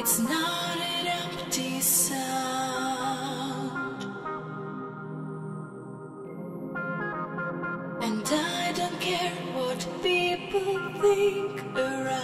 It's not an empty sound. And I don't care what people think around.